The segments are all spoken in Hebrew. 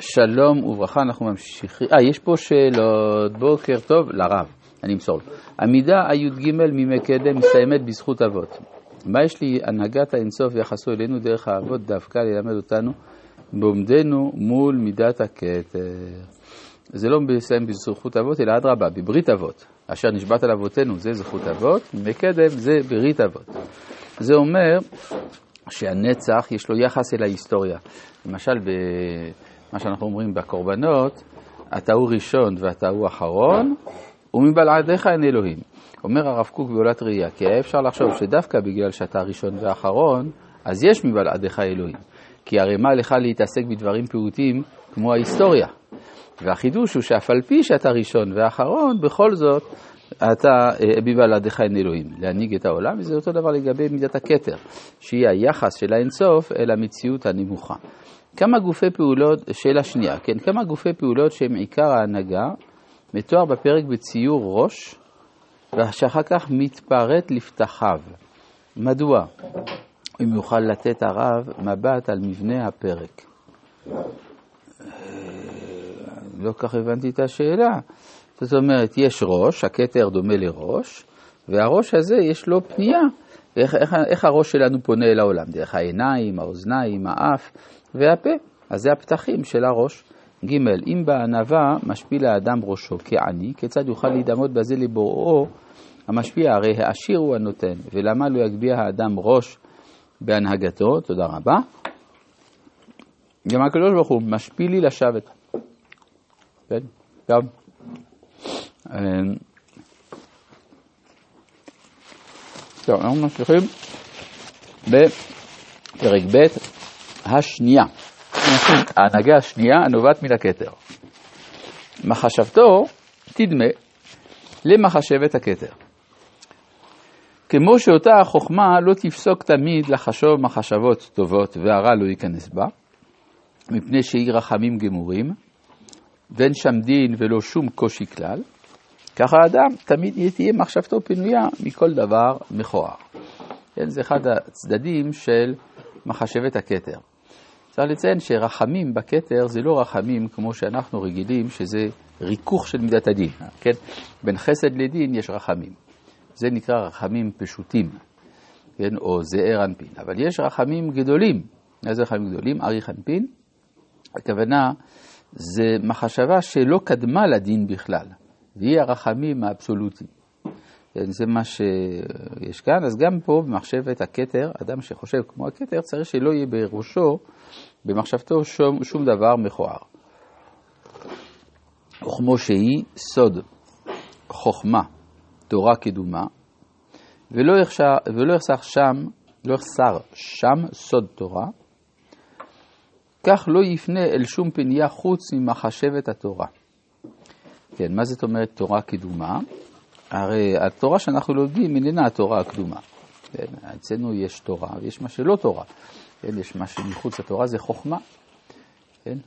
שלום וברכה, אנחנו ממשיכים. אה, יש פה שאלות. בוקר טוב לרב, אני אמסור לו. עמידה הי"ג מימי קדם מסתיימת בזכות אבות. מה יש לי הנהגת האינסוף ויחסו אלינו דרך האבות דווקא ללמד אותנו בעומדנו מול מידת הכתר. זה לא מסיים בזכות אבות, אלא אדרבה, בברית אבות. אשר נשבעת על אבותינו זה זכות אבות, מימי קדם זה ברית אבות. זה אומר שהנצח יש לו יחס אל ההיסטוריה. למשל, במה שאנחנו אומרים בקורבנות, אתה הוא ראשון ואתה הוא אחרון, ומבלעדיך אין אלוהים. אומר הרב קוק בעולת ראייה, כי היה אפשר לחשוב שדווקא בגלל שאתה הראשון והאחרון, אז יש מבלעדיך אלוהים. כי הרי מה לך להתעסק בדברים פעוטים כמו ההיסטוריה? והחידוש הוא שאף על פי שאתה ראשון ואחרון, בכל זאת אתה בבלעדיך אין אלוהים. להנהיג את העולם, וזה אותו דבר לגבי מידת הכתר, שהיא היחס של האינסוף אל המציאות הנמוכה. כמה גופי פעולות, שאלה שנייה, כן, כמה גופי פעולות שהם עיקר ההנהגה, מתואר בפרק בציור ראש, ושאחר כך מתפרט לפתחיו. מדוע? אם יוכל לתת הרב מבט על מבנה הפרק. לא כך הבנתי את השאלה. זאת אומרת, יש ראש, הכתר דומה לראש, והראש הזה יש לו פנייה. איך, איך, איך הראש שלנו פונה אל העולם? דרך העיניים, האוזניים, האף והפה. אז זה הפתחים של הראש. ג' אם בענווה משפיל האדם ראשו כעני, כיצד יוכל להידמות בזה לבוראו המשפיע? הרי העשיר הוא הנותן, ולמה לא יגביה האדם ראש בהנהגתו? תודה רבה. גם הקדוש ברוך הוא משפיל לי לשבת. כן, גם. טוב, אנחנו ממשיכים בפרק ב' השנייה. ההנהגה השנייה הנובעת מן הכתר. מחשבתו תדמה למחשבת הכתר. כמו שאותה החוכמה לא תפסוק תמיד לחשוב מחשבות טובות והרע לא ייכנס בה, מפני שהיא רחמים גמורים, ואין שם דין ולא שום קושי כלל, ככה האדם תמיד תהיה מחשבתו פנויה מכל דבר מכוער. כן, זה אחד הצדדים של מחשבת הכתר. צריך לציין שרחמים בכתר זה לא רחמים כמו שאנחנו רגילים, שזה ריכוך של מידת הדין. כן? בין חסד לדין יש רחמים. זה נקרא רחמים פשוטים, כן? או זעיר אנפין. אבל יש רחמים גדולים. איזה רחמים גדולים? אריך אנפין. הכוונה זה מחשבה שלא קדמה לדין בכלל, והיא הרחמים האבסולוטיים. כן, זה מה שיש כאן, אז גם פה במחשבת הכתר, אדם שחושב כמו הכתר, צריך שלא יהיה בראשו, במחשבתו שום, שום דבר מכוער. וכמו שהיא סוד חוכמה, תורה קדומה, ולא יחסר, שם, לא יחסר שם סוד תורה, כך לא יפנה אל שום פניה חוץ ממחשבת התורה. כן, מה זאת אומרת תורה קדומה? הרי התורה שאנחנו לומדים איננה התורה הקדומה. כן, אצלנו יש תורה ויש מה שלא תורה. כן, יש מה שמחוץ לתורה זה חוכמה. כן?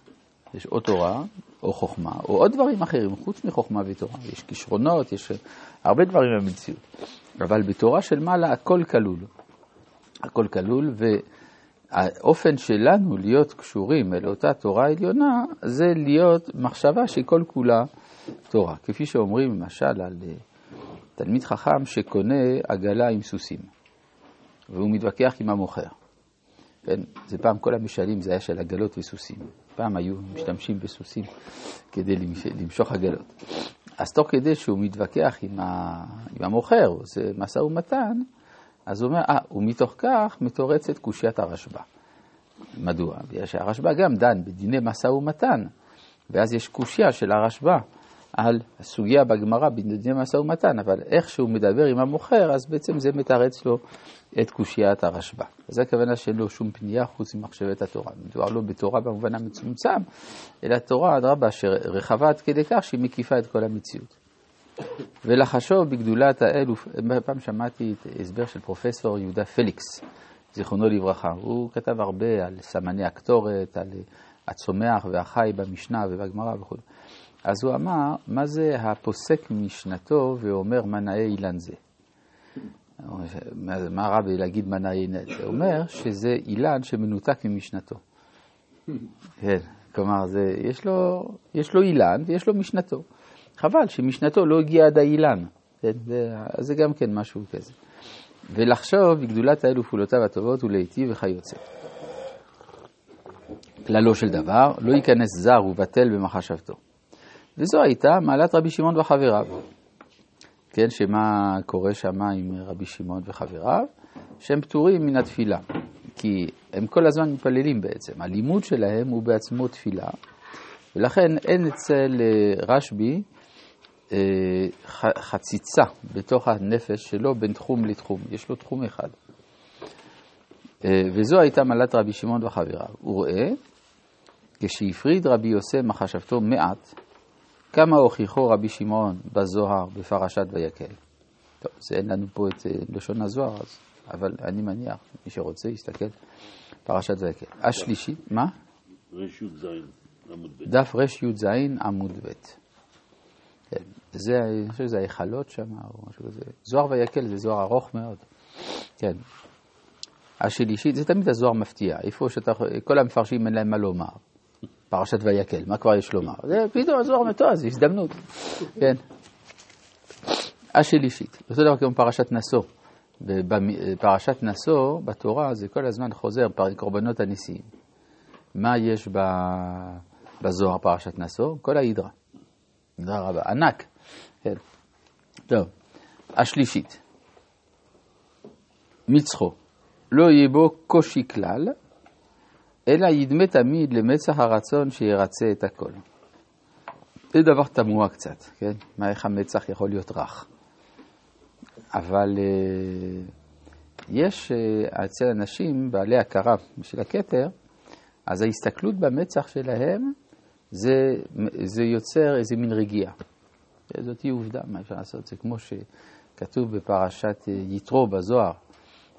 יש או תורה או חוכמה, או עוד דברים אחרים, חוץ מחוכמה ותורה. יש כישרונות, יש הרבה דברים במציאות. אבל בתורה של מעלה הכל כלול. הכל כלול, והאופן שלנו להיות קשורים אל אותה תורה עליונה, זה להיות מחשבה שהיא כל כולה תורה. כפי שאומרים למשל על תלמיד חכם שקונה עגלה עם סוסים, והוא מתווכח עם המוכר. כן, זה פעם כל המשלים זה היה של עגלות וסוסים. פעם היו משתמשים בסוסים כדי למשוך עגלות. אז תוך כדי שהוא מתווכח עם, ה... עם המוכר, עושה משא ומתן, אז הוא אומר, אה, ומתוך כך מתורצת קושיית הרשב"א. מדוע? בגלל שהרשב"א גם דן בדיני משא ומתן, ואז יש קושיה של הרשב"א על הסוגיה בגמרא בדיני משא ומתן, אבל איך שהוא מדבר עם המוכר, אז בעצם זה מתרץ לו את קושיית הרשב"א. זו הכוונה שאין לו שום פנייה חוץ ממחשבת התורה. מדובר לא בתורה במובן המצומצם, אלא תורה, אדרבה, שרחבה עד כדי כך שהיא מקיפה את כל המציאות. ולחשוב בגדולת האל, פעם שמעתי את הסבר של פרופסור יהודה פליקס, זיכרונו לברכה. הוא כתב הרבה על סמני הקטורת, על הצומח והחי במשנה ובגמרא וכו'. אז הוא אמר, מה זה הפוסק משנתו ואומר מה נאה אילן זה? מה רע בלהגיד מנה ינד? זה אומר שזה אילן שמנותק ממשנתו. כן, כלומר, זה, יש, לו, יש לו אילן ויש לו משנתו. חבל שמשנתו לא הגיעה עד האילן. כן, זה, זה גם כן משהו כזה. ולחשוב בגדולת האל ופעולותיו הטובות ולהיטיב וכיוצא. כללו של דבר, לא ייכנס זר ובטל במחשבתו. וזו הייתה מעלת רבי שמעון וחבריו. כן, שמה קורה שם עם רבי שמעון וחבריו? שהם פטורים מן התפילה. כי הם כל הזמן מתפללים בעצם. הלימוד שלהם הוא בעצמו תפילה, ולכן אין אצל אה, רשב"י אה, חציצה בתוך הנפש שלו בין תחום לתחום, יש לו תחום אחד. אה, וזו הייתה מעלת רבי שמעון וחבריו. הוא רואה, כשהפריד רבי יוסף מחשבתו מעט, כמה הוכיחו רבי שמעון בזוהר בפרשת ויקל. טוב, זה אין לנו פה את לשון הזוהר, אז, אבל אני מניח, מי שרוצה יסתכל, פרשת ויקל. השלישי, מה? רי"ז עמוד ב'. דף רי"ז עמוד ב'. כן, זה, אני חושב שזה ההיכלות שם, או משהו כזה. זוהר ויקל זה זוהר ארוך מאוד. כן. השלישית, זה תמיד הזוהר מפתיע, איפה שאתה, כל המפרשים אין להם מה לומר. פרשת ויקל, מה כבר יש לומר? זה פתאום הזוהר מתועז, הזדמנות. כן. השלישית, אותו דבר כמו פרשת נשוא. בפרשת נשוא, בתורה, זה כל הזמן חוזר, קורבנות הניסים. מה יש בזוהר פרשת נשוא? כל ההידרה. תודה רבה. ענק. כן. טוב, השלישית. מצחו. לא יהיה בו קושי כלל, אלא ידמה תמיד למצח הרצון שירצה את הכל. זה דבר תמוה קצת, כן? מה, איך המצח יכול להיות רך? אבל uh, יש uh, אצל אנשים בעלי הכרה של הכתר, אז ההסתכלות במצח שלהם זה, זה יוצר איזה מין רגיעה. זאת עובדה, מה אפשר לעשות? זה כמו שכתוב בפרשת אה, יתרו בזוהר,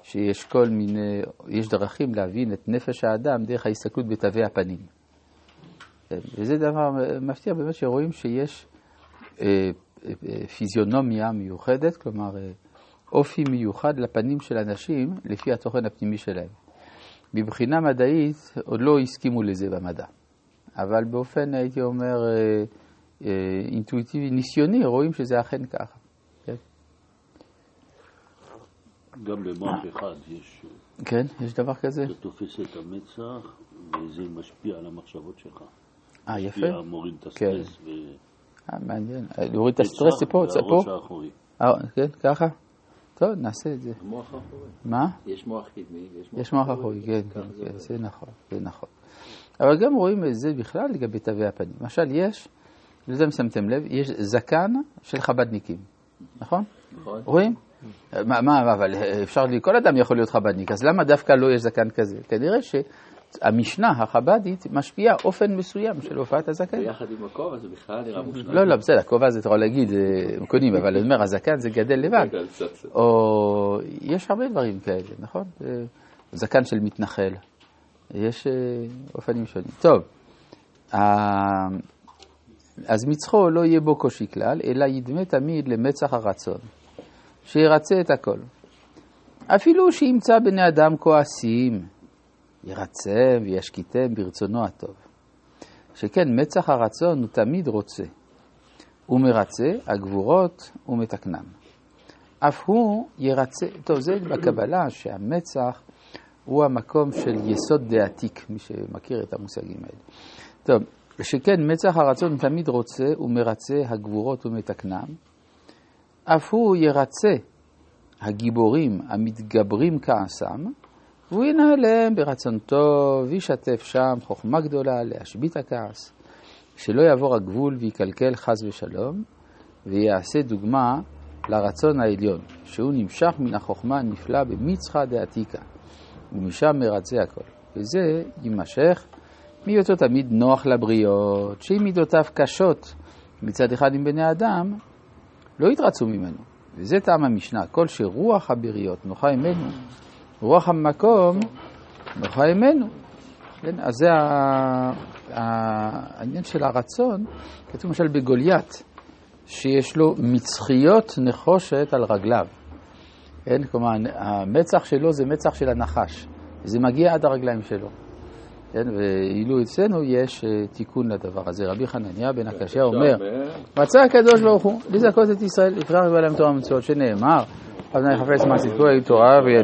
שיש כל מיני, יש דרכים להבין את נפש האדם דרך ההסתכלות בתווי הפנים. כן, וזה דבר מפתיע באמת שרואים שיש אה, אה, פיזיונומיה מיוחדת, כלומר אה, אופי מיוחד לפנים של אנשים לפי התוכן הפנימי שלהם. מבחינה מדעית עוד לא הסכימו לזה במדע. אבל באופן, הייתי אומר, אה, אה, אינטואיטיבי, ניסיוני, רואים שזה אכן ככה. כן, גם במוח אחד יש... כן, יש דבר כזה? אתה תופס את המצח וזה משפיע על המחשבות שלך. אה, יפה. משפיע, מוריד את הסטרס. ו... אה, מעניין. להוריד את הסטרס פה, זה פה? והראש האחורי. אה, כן, ככה? טוב, נעשה את זה. המוח האחורי. מה? יש מוח קדמי ויש מוח יש מוח אחורי, כן, כן, כן, זה נכון, זה נכון. אבל גם רואים את זה בכלל לגבי תווי הפנים. למשל, יש, לזה אם שמתם לב, יש זקן של חבדניקים, נכון? נכון. רואים? מה, מה, אבל אפשר, לי- כל אדם יכול להיות חבדניק, אז למה דווקא לא יש זקן כזה? כנראה שהמשנה החבדית משפיעה אופן מסוים של הופעת הזקן. ביחד עם הכובע זה בכלל נראה מושלם. לא, לא, בסדר, הכובע הזה אתה יכול להגיד, אה, קונים, אבל אני אומר, הזקן זה גדל לבד. או יש הרבה דברים כאלה, נכון? אה, זקן של מתנחל. יש אה, אופנים שונים. טוב, אה, אז מצחו לא יהיה בו קושי כלל, אלא ידמה תמיד למצח הרצון, שירצה את הכל. אפילו שימצא בני אדם כועסים, ירצם וישקיטם ברצונו הטוב. שכן מצח הרצון הוא תמיד רוצה, הוא מרצה הגבורות ומתקנם. אף הוא ירצה, טוב זה בקבלה שהמצח הוא המקום של יסוד דעתיק, מי שמכיר את המושגים האלה. טוב, שכן מצח הרצון תמיד רוצה ומרצה הגבורות ומתקנם, אף הוא ירצה הגיבורים המתגברים כעסם, והוא ינהלם ברצון טוב, וישתף שם חוכמה גדולה להשבית הכעס, שלא יעבור הגבול ויקלקל חס ושלום, ויעשה דוגמה לרצון העליון, שהוא נמשך מן החוכמה הנפלאה במצחה דעתיקה, ומשם מרצה הכל. וזה יימשך מהיותו תמיד נוח לבריות, שאם מידותיו קשות מצד אחד עם בני אדם, לא יתרצו ממנו. וזה טעם המשנה, כל שרוח הבריות נוחה עמנו, רוח המקום נוחה עמנו. כן, אז זה העניין של הרצון, כתוב למשל בגוליית, שיש לו מצחיות נחושת על רגליו. כן, כלומר, המצח שלו זה מצח של הנחש, זה מגיע עד הרגליים שלו. כן, ואילו אצלנו יש אה, תיקון לדבר הזה. רבי חנניה בן הקשיא אומר, מצא הקדוש ברוך הוא לזכות את ישראל, לפתח ולהם תורה ומצוות, שנאמר, אבני חפץ מעשית כל תורה ויד